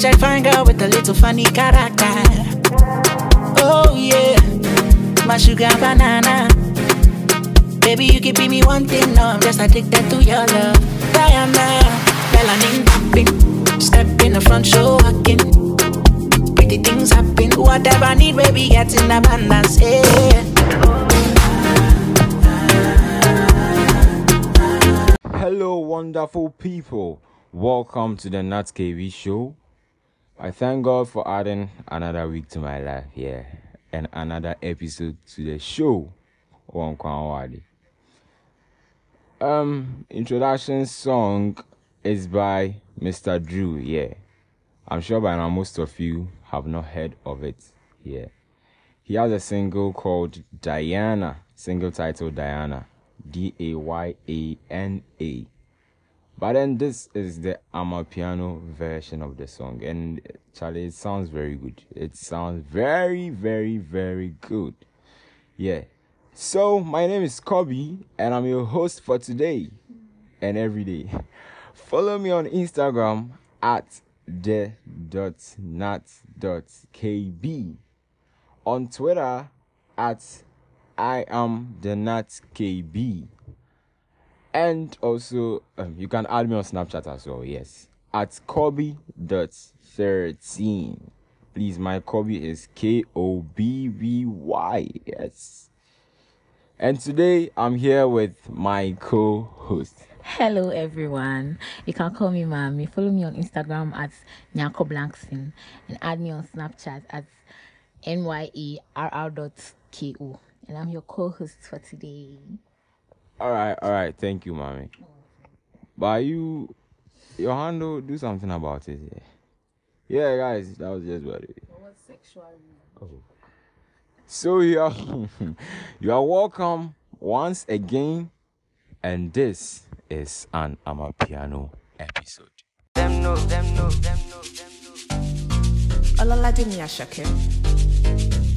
Such a fine girl with a little funny character. Oh yeah, my sugar banana. Baby, you can be me one thing, no, I'm just addicted to your love. Diana, melanin popping, step in the front, show walking. Pretty things happen, whatever I need, baby, get in abundance. Yeah. Hello, wonderful people. Welcome to the Nat KV show. I thank God for adding another week to my life here and another episode to the show. Wankwawadi. Um, introduction song is by Mr. Drew. Yeah, I'm sure by now most of you have not heard of it. Yeah, he has a single called Diana, single title Diana, D A Y A N A. But then this is the Amapiano version of the song, and Charlie, it sounds very good. It sounds very, very, very good. Yeah. So my name is Kobby, and I'm your host for today and every day. Follow me on Instagram at the dot dot kb. On Twitter at I am the nat kb. And also, um, you can add me on Snapchat as well. Yes, at Kobby dot thirteen. Please, my Kobby is K O B B Y. Yes. And today I'm here with my co-host. Hello everyone. You can call me Mommy. Follow me on Instagram at Nyako Blankson and add me on Snapchat at nyerr.ko. And I'm your co-host for today. All right, all right. Thank you, mommy. But you, your handle, oh, do something about it. Yeah, yeah guys, that was just what it. What sexual? Oh. So you are, you are welcome once again, and this is an Amapiano episode. Them know, them know, them know, them know.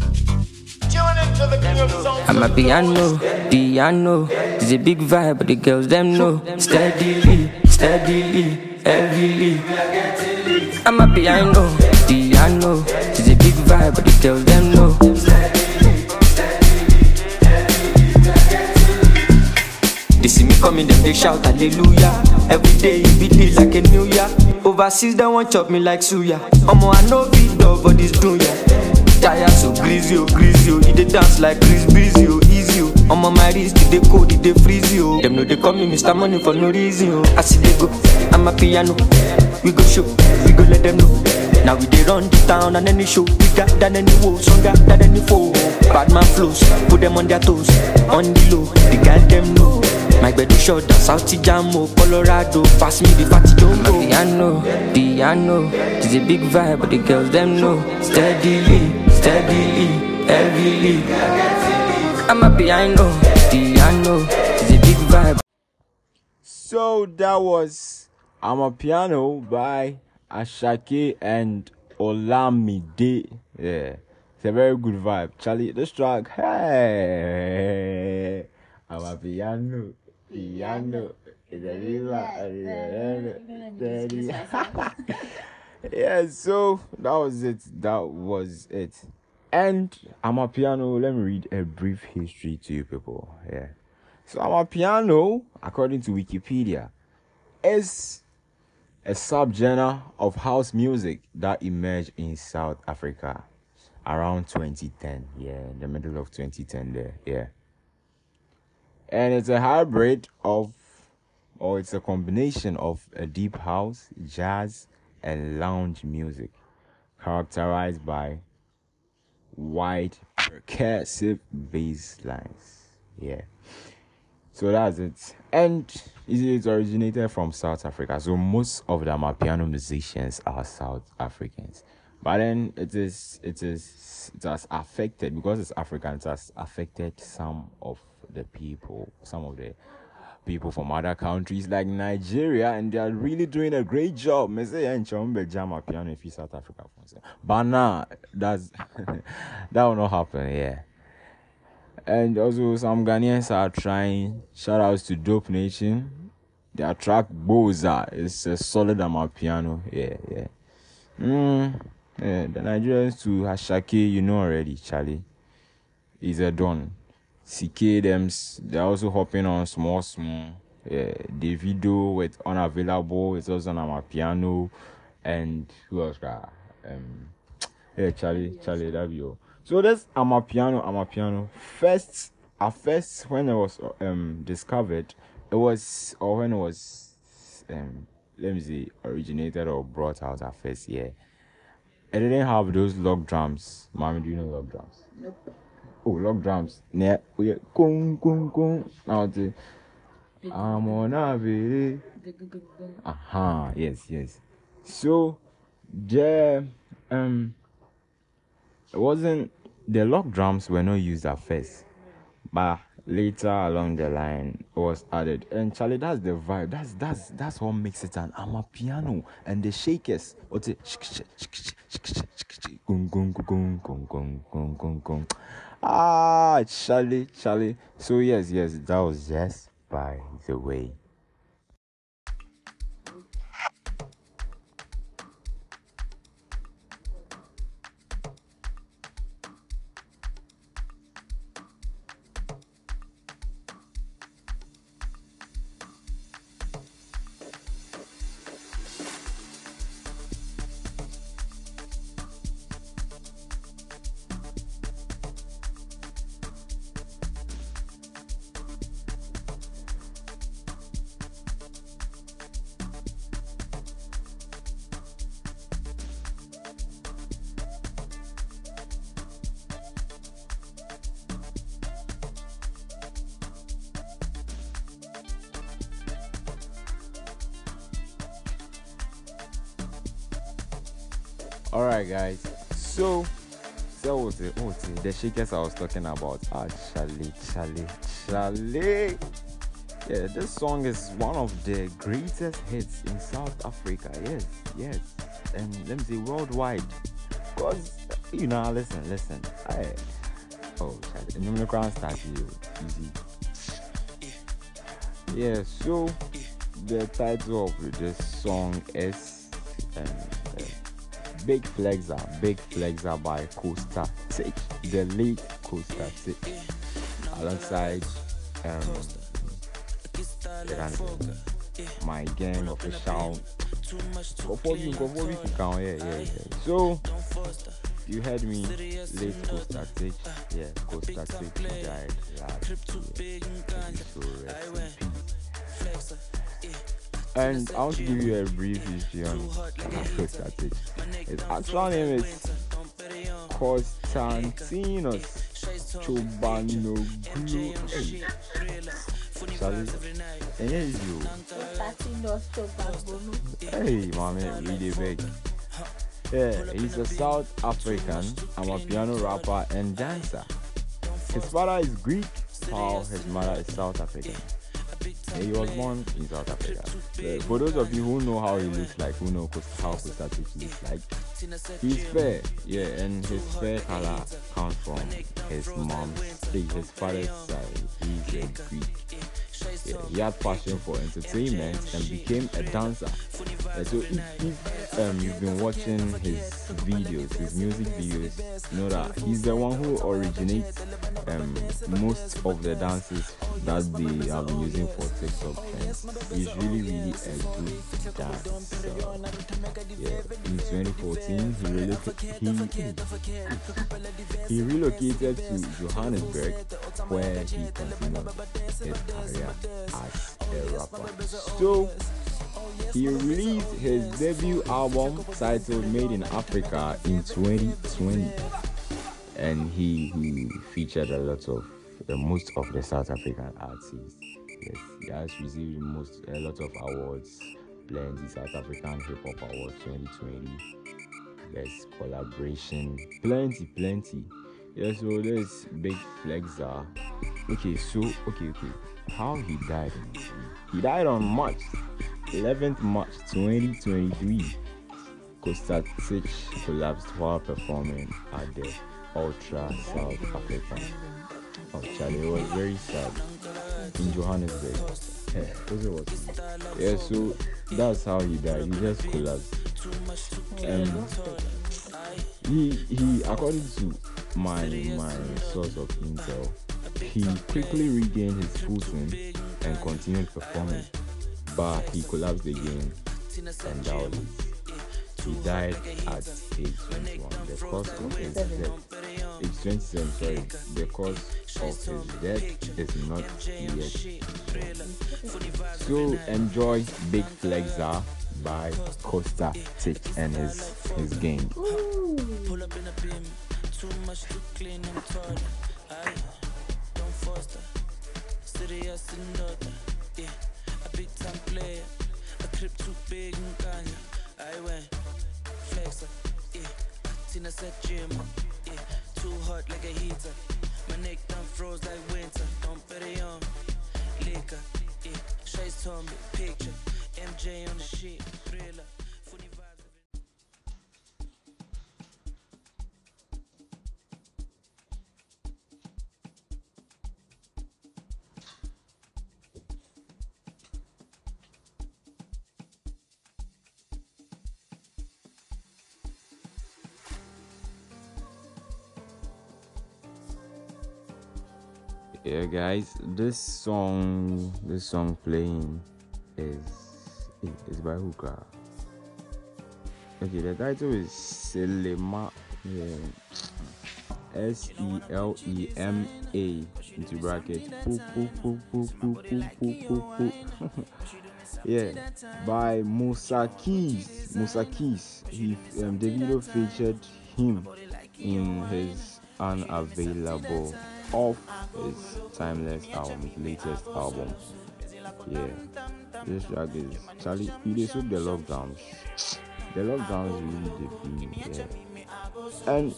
Olaladimi Ashake. I'm a piano, piano. It's a big vibe, but the girls them know. Steadily, steadily, heavily. I'm a piano, piano. It's a big vibe, but the girls them know. They see me coming, them they shout hallelujah. Every day it be lit like a new year. Overseas they want to chop me like suya. Omo I know beat dog, but this do ya. Tired so greasy, oh greasy, oh. He dey dance like Chris Breezy, oh easy, oh. Omo my wrist, it dey cold, it dey freeze, oh. Them know they call me Mr. Money for no reason, oh. I see they go, I'm a piano. We go show, we go let them know. Now we dey run the town and any show bigger than any woe, stronger than any foe. Bad man flows, put them on their toes, on the low, the girl them know. My bed is short down, South Jamo, Colorado, pass me the fatty jumbo. Piano, piano, it's a big vibe, but the girls them know. Steadily, steadily, heavily. I'm a piano, piano, it's a big vibe. So that was Amapiano by Asake and Olamide. Yeah, it's a very good vibe. Charlie, this track, hey, Amapiano, piano. is a vibe. Yeah, so that was it. That was it. And Amapiano, let me read a brief history to you people. Yeah. So Amapiano, according to Wikipedia, is a subgenre of house music that emerged in South Africa around 2010. Yeah, in the middle of 2010 there. Yeah. And it's a hybrid of or it's a combination of a deep house, jazz, and lounge music characterized by wide percussive bass lines. Yeah. So that's it. And it originated from South Africa. So most of them are piano musicians are South Africans. But then it is it is it has affected because it's African, it has affected some of the people, some of the people from other countries like Nigeria, and they are really doing a great job. Me say yeah, Nchombe jam piano if South Africa. But nah, that's that will not happen, yeah. And also some Ghanaians are trying. Shout outs to Dope Nation. their track Boza is a solid piano. Yeah, yeah. Mm, yeah, the Nigerians to Asake, you know already, Charlie. Is a don. CK them, they're also hopping on small, small. Yeah, Davido with unavailable, it's also on my piano, and who else? got? Um, yeah, Charlie, Charlie, that be all. So that's Amapiano, Amapiano. First, at first, when it was um discovered, it was or when it was um let me see originated or brought out at first, yeah. It didn't have those log drums. Mommy, do you know log drums? Nope. Oh, log drums. Yeah, we get kung kung kung. Now the I'm on a very Aha, yes, yes. So the um it wasn't the log drums were not used at first, but later along the line was added. And Charlie, that's the vibe. That's that's that's what makes it an ama piano and the shakers. What's it? Ah, Charlie, Charlie. So yes, yes, that was just by the way. All right, guys. So, what was was it? The shakers I was talking about. Ah, Charlie, Charlie, Charlie. Yeah, this song is one of the greatest hits in South Africa. Yes, yes, and let me say worldwide. Cause you know, listen, listen. I oh, Charlie, I'm gonna start you easy. Yeah, so the title of this song is um, Big Flexer, Big Flexer by Costa Titch, the late Costa Titch, alongside um, my gang official. Go for you, go for you, yeah, yeah, yeah. So, you heard me, late Costa Titch, yeah, Costa Titch died last year. So, rest in peace. And I want to give you a brief history on Titch. His actual name is Constantinos Tsobanoglou. Charlie, and here is you. Hey, mommy, really big. Yeah, he's a South African. I'm a piano rapper and dancer. His father is Greek, while his mother is South African. And he was born in South Africa. Uh, for those of you who know how he looks like, who know how Titch looks like, he's fair, yeah, and his fair color comes from his mom's, his father's side. He's a Greek. Yeah, he had passion for entertainment and became a dancer. So um, you've been watching his videos, his music videos, you know that he's the one who originates um, most of the dances that they have been using for TikTok trends. He's really, really a good dancer. Yeah, in 2014, he relocated. He, he relocated to Johannesburg, where he continued his career as a rapper. So he released his debut album titled Made in Africa in 2020 and he, he featured a lot of the most of the South African artists. Yes, he has received most a lot of awards, plenty South African Hip Hop Awards 2020, best collaboration, plenty, plenty. Yeah, so there's Big Flexer. Okay, so okay, okay. How he died? He died on March 11th, March 2023. Costa Titch collapsed while performing at the Ultra South Africa. Oh, Charlie, it was very sad. in Johannesburg. Yeah? Yeah, so that's how he died. He just collapsed. Um, he he according to my my source of intel, he quickly regained his footing and continued performing, but he collapsed again, and that was it. He died at age 21. The cause of his death, age 27, sorry, the cause of his death is not yet known. So enjoy Big Flexer by Costa Titch and his his gang. Pull up in a beam, too much to clean, I'm tired. Don't foster. Serious and daughter, yeah. Big time player, a crib too big and kanya. I went flexer, yeah. Tina said gym, yeah. Too hot like a heater. My neck done froze like winter. Don't bet it on liquor, yeah. Shades told me picture. MJ on the sheet, thriller. yeah guys this song this song playing is eh, is by hookah. Okay the title is selema yeah. S e l e m a into bracket. Yeah by keys musakis he um, video featured him in his unavailable off his timeless album, his latest album. Yeah, this track is Charlie. You soak the lockdowns. The lockdowns really feel yeah. And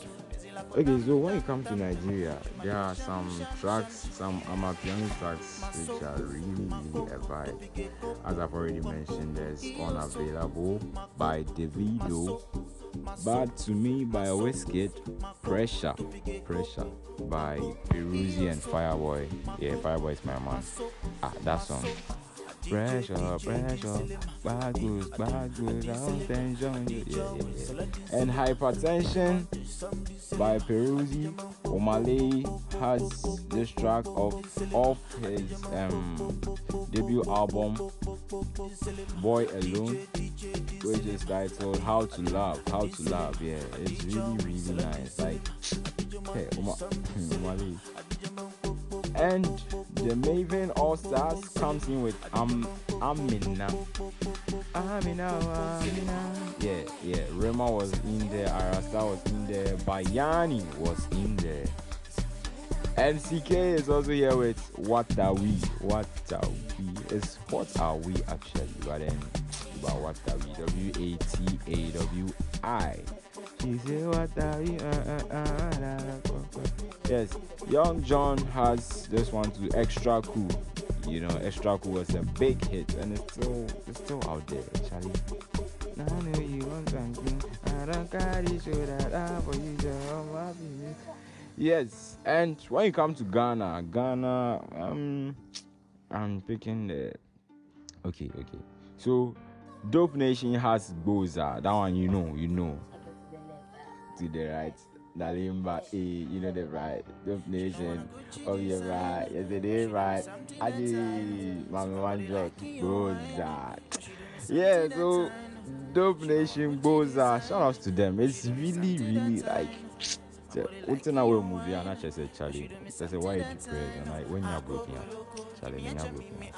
okay, so when it comes to Nigeria, there are some tracks, some Amapiano tracks which are really, really a vibe. As I've already mentioned, there's Unavailable by Davido. Bad to Me by Wizkid, Pressure, Pressure by Peruzzi and Fireboy. Yeah, Fireboy is my man. Ah, that song. Pressure, pressure, bad goes, bad goes, out tension. Yeah, yeah, yeah. And Hypertension by Peruzzi. Omah Lay has this track of off his um debut album Boy Alone, which is titled How to Love. How to Love. Yeah, it's really really nice. Like, hey, Omah Lay. And the Mavin All Stars comes in with um Amina. Amina, Amina. Yeah, yeah. Rema was in there, Ayra Starr was in there, Bayanni was in there. And is also here with What Are We? What Are We? It's What Are We actually? But then, but What Are We? W A T A W I. Uh, uh, uh. Yes, Young Jonn has this one to Extra Cool. You know, Extra Cool was a big hit and it's still, it's still out there, know you. Yes, and when you come to Ghana, Ghana, um, I'm picking the. Okay, okay. So, Dope Nation has Boza. That one you know, you know. To the right, Nalimba A, you know the right. Dope Nation, oh yeah right, yes it is right. Aji, Mami One Jot, Boza. Yeah, so Dope Nation, Boza. Shout outs to them. It's really, really like. Wotena uh, we movie and I just said Charlie. I why you and like when you're broken out. Charlie, when you're broken out.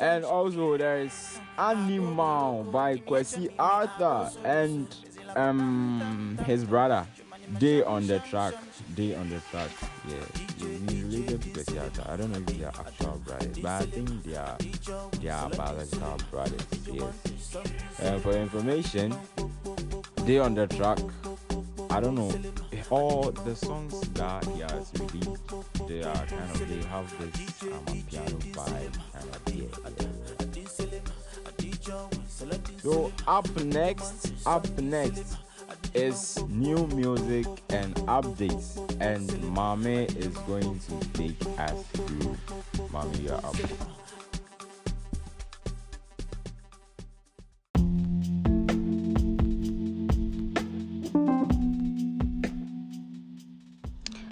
And also there is Animal by Kwesi Arthur and um his brother. Day on the track. Day on the track. Yeah. Arthur. I don't know if they are actual brothers, but I think they are they are biological brothers. Yes. And for information, they on the track. I don't know. All the songs that he has released, they are kind of they have this um, piano vibe kind of yeah. yeah. So up next, up next, is new music and updates, and Mame is going to take us through. Mame, you're up.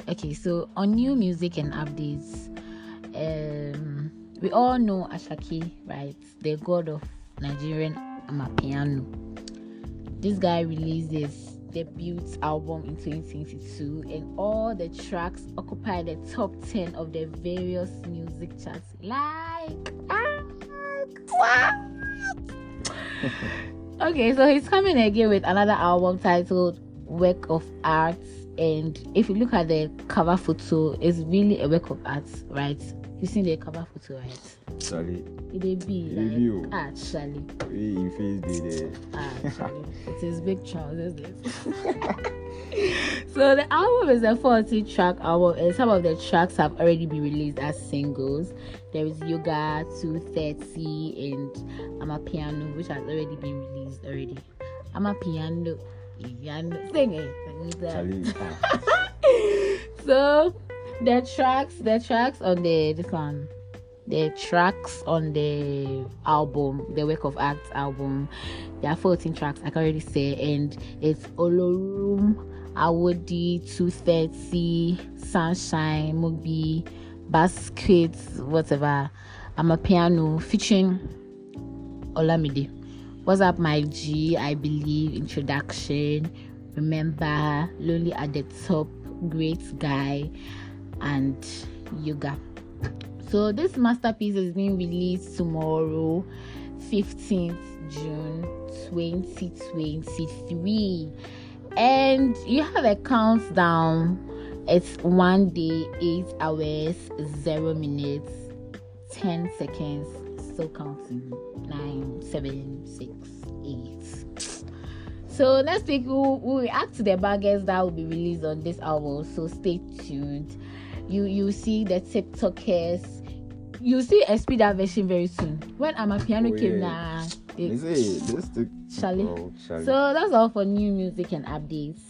Okay, so on new music and updates, um, we all know Asake, right? The god of Nigerian Amapiano. This guy released his debut album in 2022, and all the tracks occupy the top 10 of the various music charts. Like, okay, so he's coming again with another album titled Work of Art. And if you look at the cover photo, it's really a work of art, right? You seen the cover photo, right? Charlie, It may be be, oh. like actually, we in face day there. actually, it is big trousers. This. so the album is a 40 track album, and some of the tracks have already been released as singles. There is Yoga 230 and I'm a Piano, which has already been released already. I'm a Piano. Piano. Sing it. Charlie, ah, so the tracks the tracks on the this one. The tracks on the album the work of art album. There are 14 tracks i can already say and it's olorum awodi 230 sunshine mubi basket whatever. I'm a piano featuring olamide. What's up my g? I believe introduction. Remember lonely at the top great guy and yoga so this masterpiece is being released tomorrow 15th june 2023 and you have a countdown. It's one day eight hours zero minutes 10 seconds. Still counting. Nine seven six eight. So next week we'll, we'll react to the bangers that will be released on this album. So stay tuned. You you see the TikTokers. You see a speed version very soon. When I'm a piano Oh, came yeah. now. they say this the Charlie. Oh, Charlie. So that's all for new music and updates.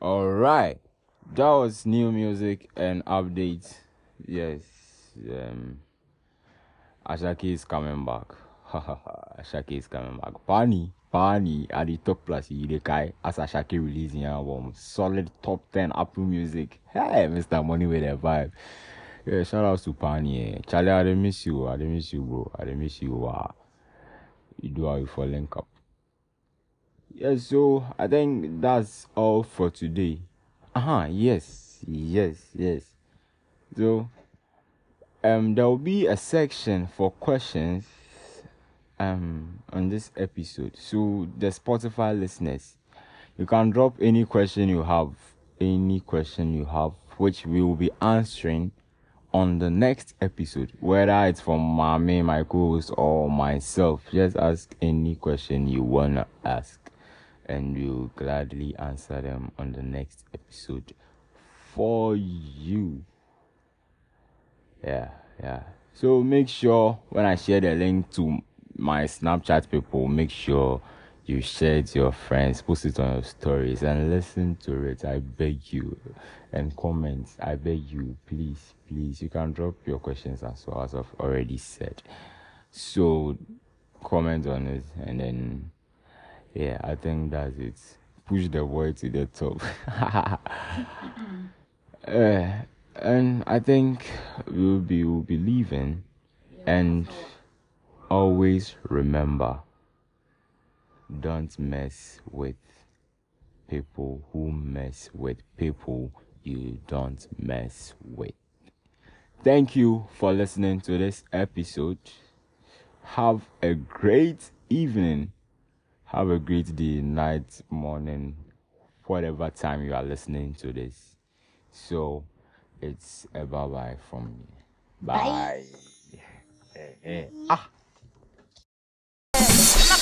All right, that was new music and updates. Yes, um, Asake is coming back. Ha ha ha, Asake is coming back. Pani, Pani at the top plus Yidekai as Asake releasing album. Solid top 10 Apple Music. Hey, Mr. Money with a vibe. Yeah, shout out to Pani. Eh. Charlie, I dey miss you. I dey miss you, bro. I dey miss you. Wow. You do how you for link up. Yeah, so I think that's all for today. Uh huh. Yes, yes, yes. So, um, there will be a section for questions, um, on this episode. So the Spotify listeners, you can drop any question you have, any question you have, which we will be answering on the next episode, whether it's from Mami, my co-host, or myself. Just ask any question you wanna ask, and we'll gladly answer them on the next episode for you. Yeah, yeah. So make sure when I share the link to my Snapchat people, make sure you share it to your friends, post it on your stories, and listen to it. I beg you, and comment. I beg you, please, please. You can drop your questions as well as I've already said. So comment on it, and then yeah, I think that's it. Push the word to the top. uh, and I think we'll be we'll be leaving, and always remember, don't mess with people who mess with people you don't mess with. Thank you for listening to this episode. Have a great evening. Have a great day, night, morning, whatever time you are listening to this. So it's a bye bye from me. Bye. Eh. Ah.